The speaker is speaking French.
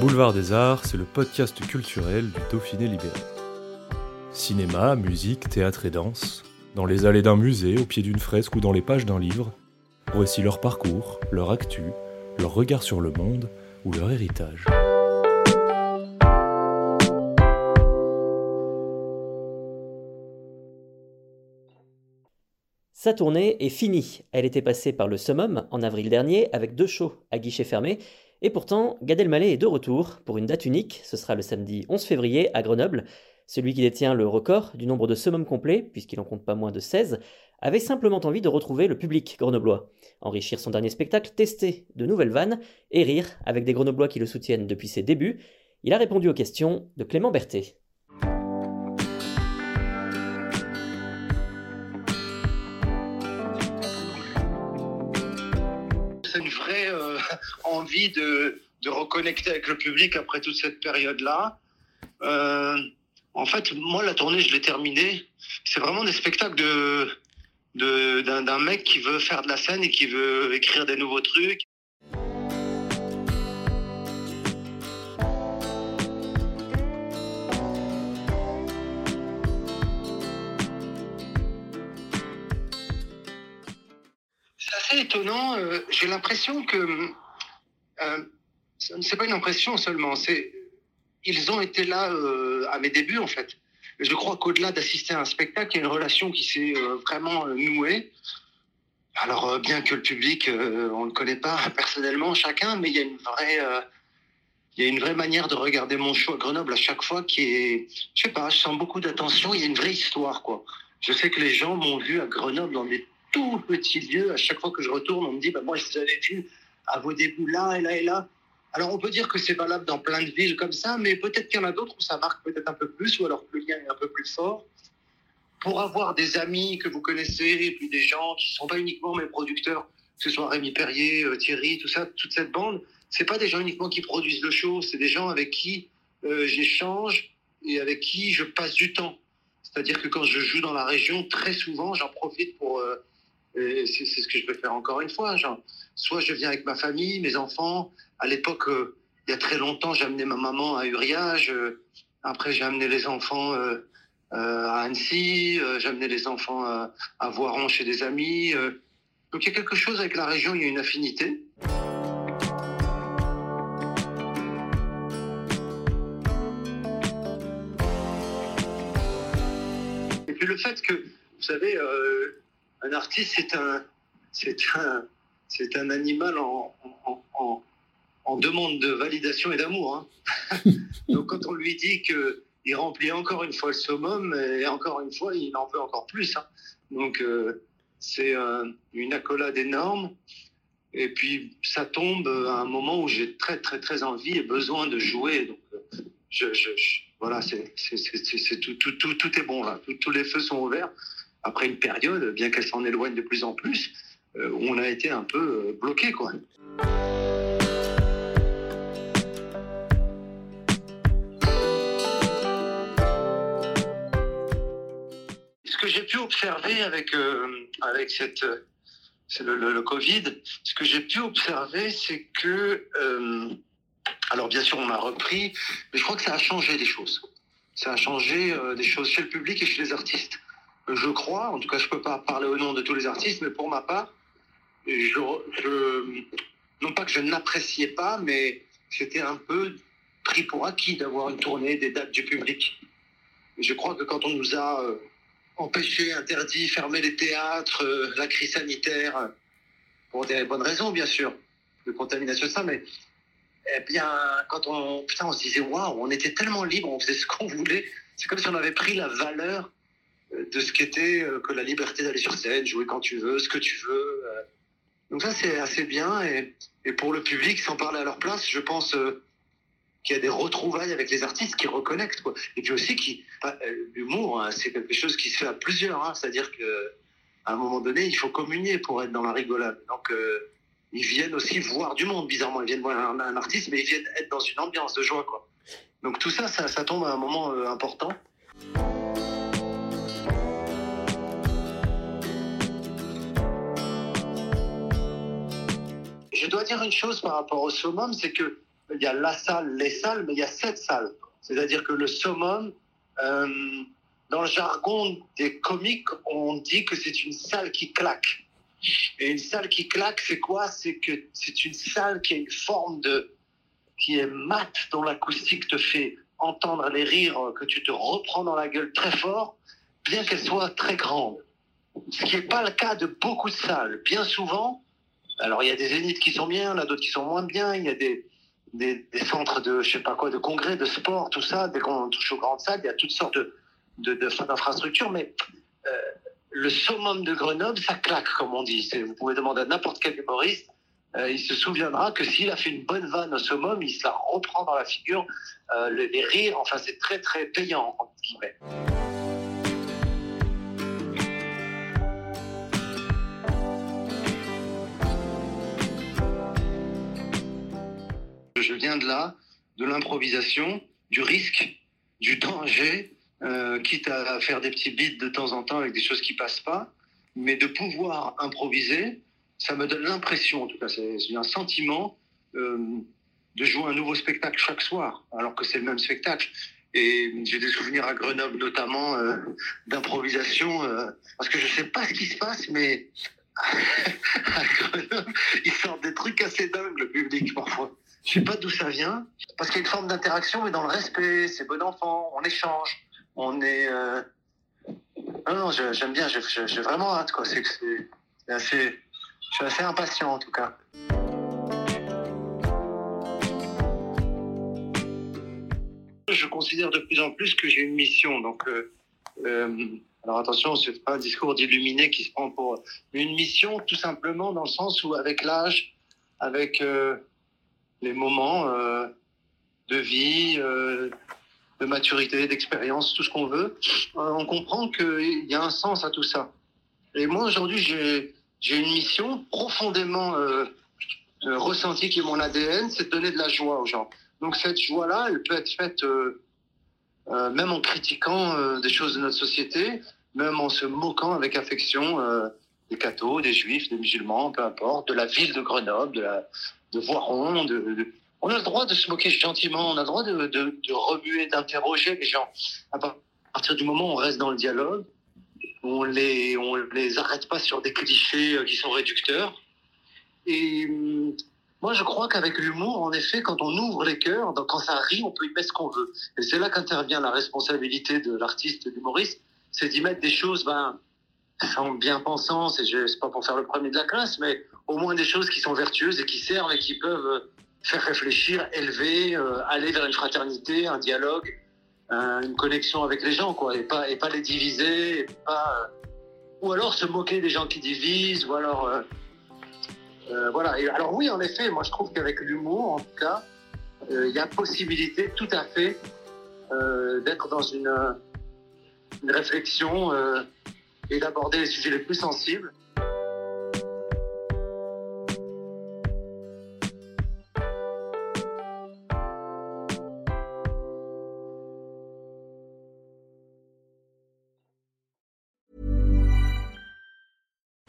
Boulevard des Arts, c'est le podcast culturel du Dauphiné libéré. Cinéma, musique, théâtre et danse, dans les allées d'un musée, au pied d'une fresque ou dans les pages d'un livre, voici leur parcours, leur actu, leur regard sur le monde ou leur héritage. Sa tournée est finie. Elle était passée par le Summum en avril dernier avec deux shows à guichet fermé. Et pourtant, Gad Elmaleh est de retour pour une date unique. Ce sera le samedi 11 février à Grenoble. Celui qui détient le record du nombre de summums complets, puisqu'il en compte pas moins de 16, avait simplement envie de retrouver le public grenoblois, enrichir son dernier spectacle, tester de nouvelles vannes et rire avec des grenoblois qui le soutiennent depuis ses débuts. Il a répondu aux questions de Clément Berthet. Une vraie euh, envie de, de reconnecter avec le public après toute cette période-là. Euh, en fait, moi, la tournée, je l'ai terminée. C'est vraiment des spectacles de d'un mec qui veut faire de la scène et qui veut écrire des nouveaux trucs. Étonnant. euh, J'ai l'impression que euh, c'est pas une impression seulement. C'est ils ont été là euh, à mes débuts en fait. Je crois qu'au-delà d'assister à un spectacle, il y a une relation qui s'est euh, vraiment nouée. Alors bien que le public, on ne connaît pas personnellement chacun, mais il y a une vraie, il y a une vraie manière de regarder mon show à Grenoble à chaque fois qui est, je sais pas, je sens beaucoup d'attention. Il y a une vraie histoire quoi. Je sais que les gens m'ont vu à Grenoble dans des tout petits lieux. À chaque fois que je retourne, on me dit, bah, moi je vous avais vu à vos débuts là et là et là. Alors on peut dire que c'est valable dans plein de villes comme ça, mais peut-être qu'il y en a d'autres où ça marque peut-être un peu plus, ou alors que le lien est un peu plus fort. Pour avoir des amis que vous connaissez, et puis des gens qui ne sont pas uniquement mes producteurs, que ce soit Rémi Perrier, euh, Thierry, tout ça, toute cette bande, c'est pas des gens uniquement qui produisent le show, c'est des gens avec qui euh, j'échange et avec qui je passe du temps. C'est-à-dire que quand je joue dans la région, très souvent, j'en profite pour... euh, et c'est ce que je vais faire encore une fois. Genre, soit je viens avec ma famille, mes enfants. À l'époque, euh, il y a très longtemps, j'ai amené ma maman à Uriage. euh, après, j'ai amené les enfants euh, à Annecy. j'ai amené les enfants à, Voiron chez des amis. donc, il y a quelque chose avec la région, il y a une affinité. Et puis le fait que, vous savez, un artiste, c'est un, c'est un, c'est un animal en, en, en, en demande de validation et d'amour. hein. Donc quand on lui dit que il remplit encore une fois le summum, et encore une fois, il en veut encore plus. hein. Donc euh, c'est euh, une accolade énorme. Et puis ça tombe à un moment où j'ai très très très envie et besoin de jouer. Donc je, je, je- voilà, c'est tout, tout, tout, tout est bon là. Tous les feux sont ouverts. Après une période, bien qu'elle s'en éloigne de plus en plus, euh, on a été un peu euh, bloqué. Ce que j'ai pu observer avec, euh, avec cette, le, le- Covid, ce que j'ai pu observer, c'est que, alors bien sûr, on a repris, mais je crois que ça a changé des choses. Ça a changé des choses chez le public et chez les artistes. Je crois, en tout cas, je peux pas parler au nom de tous les artistes, mais pour ma part, non pas que je n'appréciais pas, mais c'était un peu pris pour acquis d'avoir une tournée, des dates du public. Je crois que quand on nous a euh, empêché, interdit, fermé les théâtres, euh, la crise sanitaire, pour des bonnes raisons, bien sûr, de contamination de ça, mais eh bien, quand on, putain, on se disait, waouh, on était tellement libre, on faisait ce qu'on voulait. C'est comme si on avait pris la valeur de ce qu'était euh, que la liberté d'aller sur scène, jouer quand tu veux, ce que tu veux. euh. Donc ça, c'est assez bien. Et, et, pour le public, sans parler à leur place, je pense euh, qu'il y a des retrouvailles avec les artistes qui reconnectent. Quoi. Et puis aussi, qui, euh, l'humour, hein, c'est quelque chose qui se fait à plusieurs. Hein, C'est-à-dire que à un moment donné, il faut communier pour être dans la rigolade. Donc, euh, ils viennent aussi voir du monde, bizarrement. Ils viennent voir un, artiste, mais ils viennent être dans une ambiance de joie. Quoi. Donc tout ça, ça, tombe à un moment euh, important. Dois dire une chose par rapport au summum, c'est que il y a la salle, les salles, mais il y a sept salles. C'est-à-dire que le summum, euh, dans le jargon des comiques, on dit que c'est une salle qui claque. Et une salle qui claque, c'est quoi? C'est que c'est une salle qui a une forme de, qui est mate, dont l'acoustique te fait entendre les rires que tu te reprends dans la gueule très fort, bien qu'elle soit très grande. Ce qui n'est pas le cas de beaucoup de salles. Bien souvent, alors il y a des zéniths qui sont bien, a d'autres qui sont moins bien, il y a des, centres de, je sais pas quoi, de congrès, de sport, tout ça. Dès qu'on touche aux grandes salles, il y a toutes sortes de, d'infrastructures, mais euh, le summum de Grenoble, ça claque, comme on dit. Vous pouvez demander à n'importe quel humoriste, euh, il se souviendra que s'il a fait une bonne vanne au summum, il se la reprend dans la figure, euh, les, les rires, enfin c'est très très payant, entre guillemets. Je viens de là, de l'improvisation, du risque, du danger, euh, quitte à faire des petits beats de temps en temps avec des choses qui passent pas, mais de pouvoir improviser, ça me donne l'impression, en tout cas, c'est un sentiment euh, de jouer un nouveau spectacle chaque soir, alors que c'est le même spectacle. Et j'ai des souvenirs à Grenoble notamment euh, d'improvisation, parce que je sais pas ce qui se passe, mais à Grenoble, ils sortent des trucs assez dingues. Je sais pas d'où ça vient, parce qu'il y a une forme d'interaction, mais dans le respect, c'est bon enfant, on échange, on est. Euh... Non, non, j'aime bien, j'ai vraiment hâte, quoi. C'est assez. Je suis assez impatient en tout cas. Je considère de plus en plus que j'ai une mission. Donc, euh, euh, alors attention, c'est pas un discours d'illuminé qui se prend pour une mission, tout simplement dans le sens où, avec l'âge, avec les moments euh, de vie, euh, de maturité, d'expérience, tout ce qu'on veut, on comprend qu'il y a un sens à tout ça. Et moi aujourd'hui, j'ai une mission profondément euh, euh, ressentie qui est mon ADN, c'est de donner de la joie aux gens. Donc cette joie-là, elle peut être faite euh, euh, même en critiquant euh, des choses de notre société, même en se moquant avec affection euh, des cathos, des juifs, des musulmans, peu importe, de la ville de Grenoble, de, la, de Voiron. De, de... On a le droit de se moquer gentiment, on a le droit de, de, remuer, d'interroger les gens. À partir du moment où on reste dans le dialogue, on les, on les arrête pas sur des clichés qui sont réducteurs. Et hum, moi, je crois qu'avec l'humour, en effet, quand on ouvre les cœurs, donc quand ça rit, on peut y mettre ce qu'on veut. Et c'est là qu'intervient la responsabilité de l'artiste, de l'humoriste, c'est d'y mettre des choses, ben, sans bien-pensance, et je c'est pas pour faire le premier de la classe, mais au moins des choses qui sont vertueuses et qui servent et qui peuvent faire réfléchir, élever, euh, aller vers une fraternité, un dialogue, euh, une connexion avec les gens, quoi, et pas, et pas les diviser, pas, euh, ou alors se moquer des gens qui divisent, ou alors, euh, euh, voilà. Alors oui, en effet, moi je trouve qu'avec l'humour, en tout cas, il y a possibilité, tout à fait, d'être dans une réflexion et d'aborder les sujets les plus sensibles.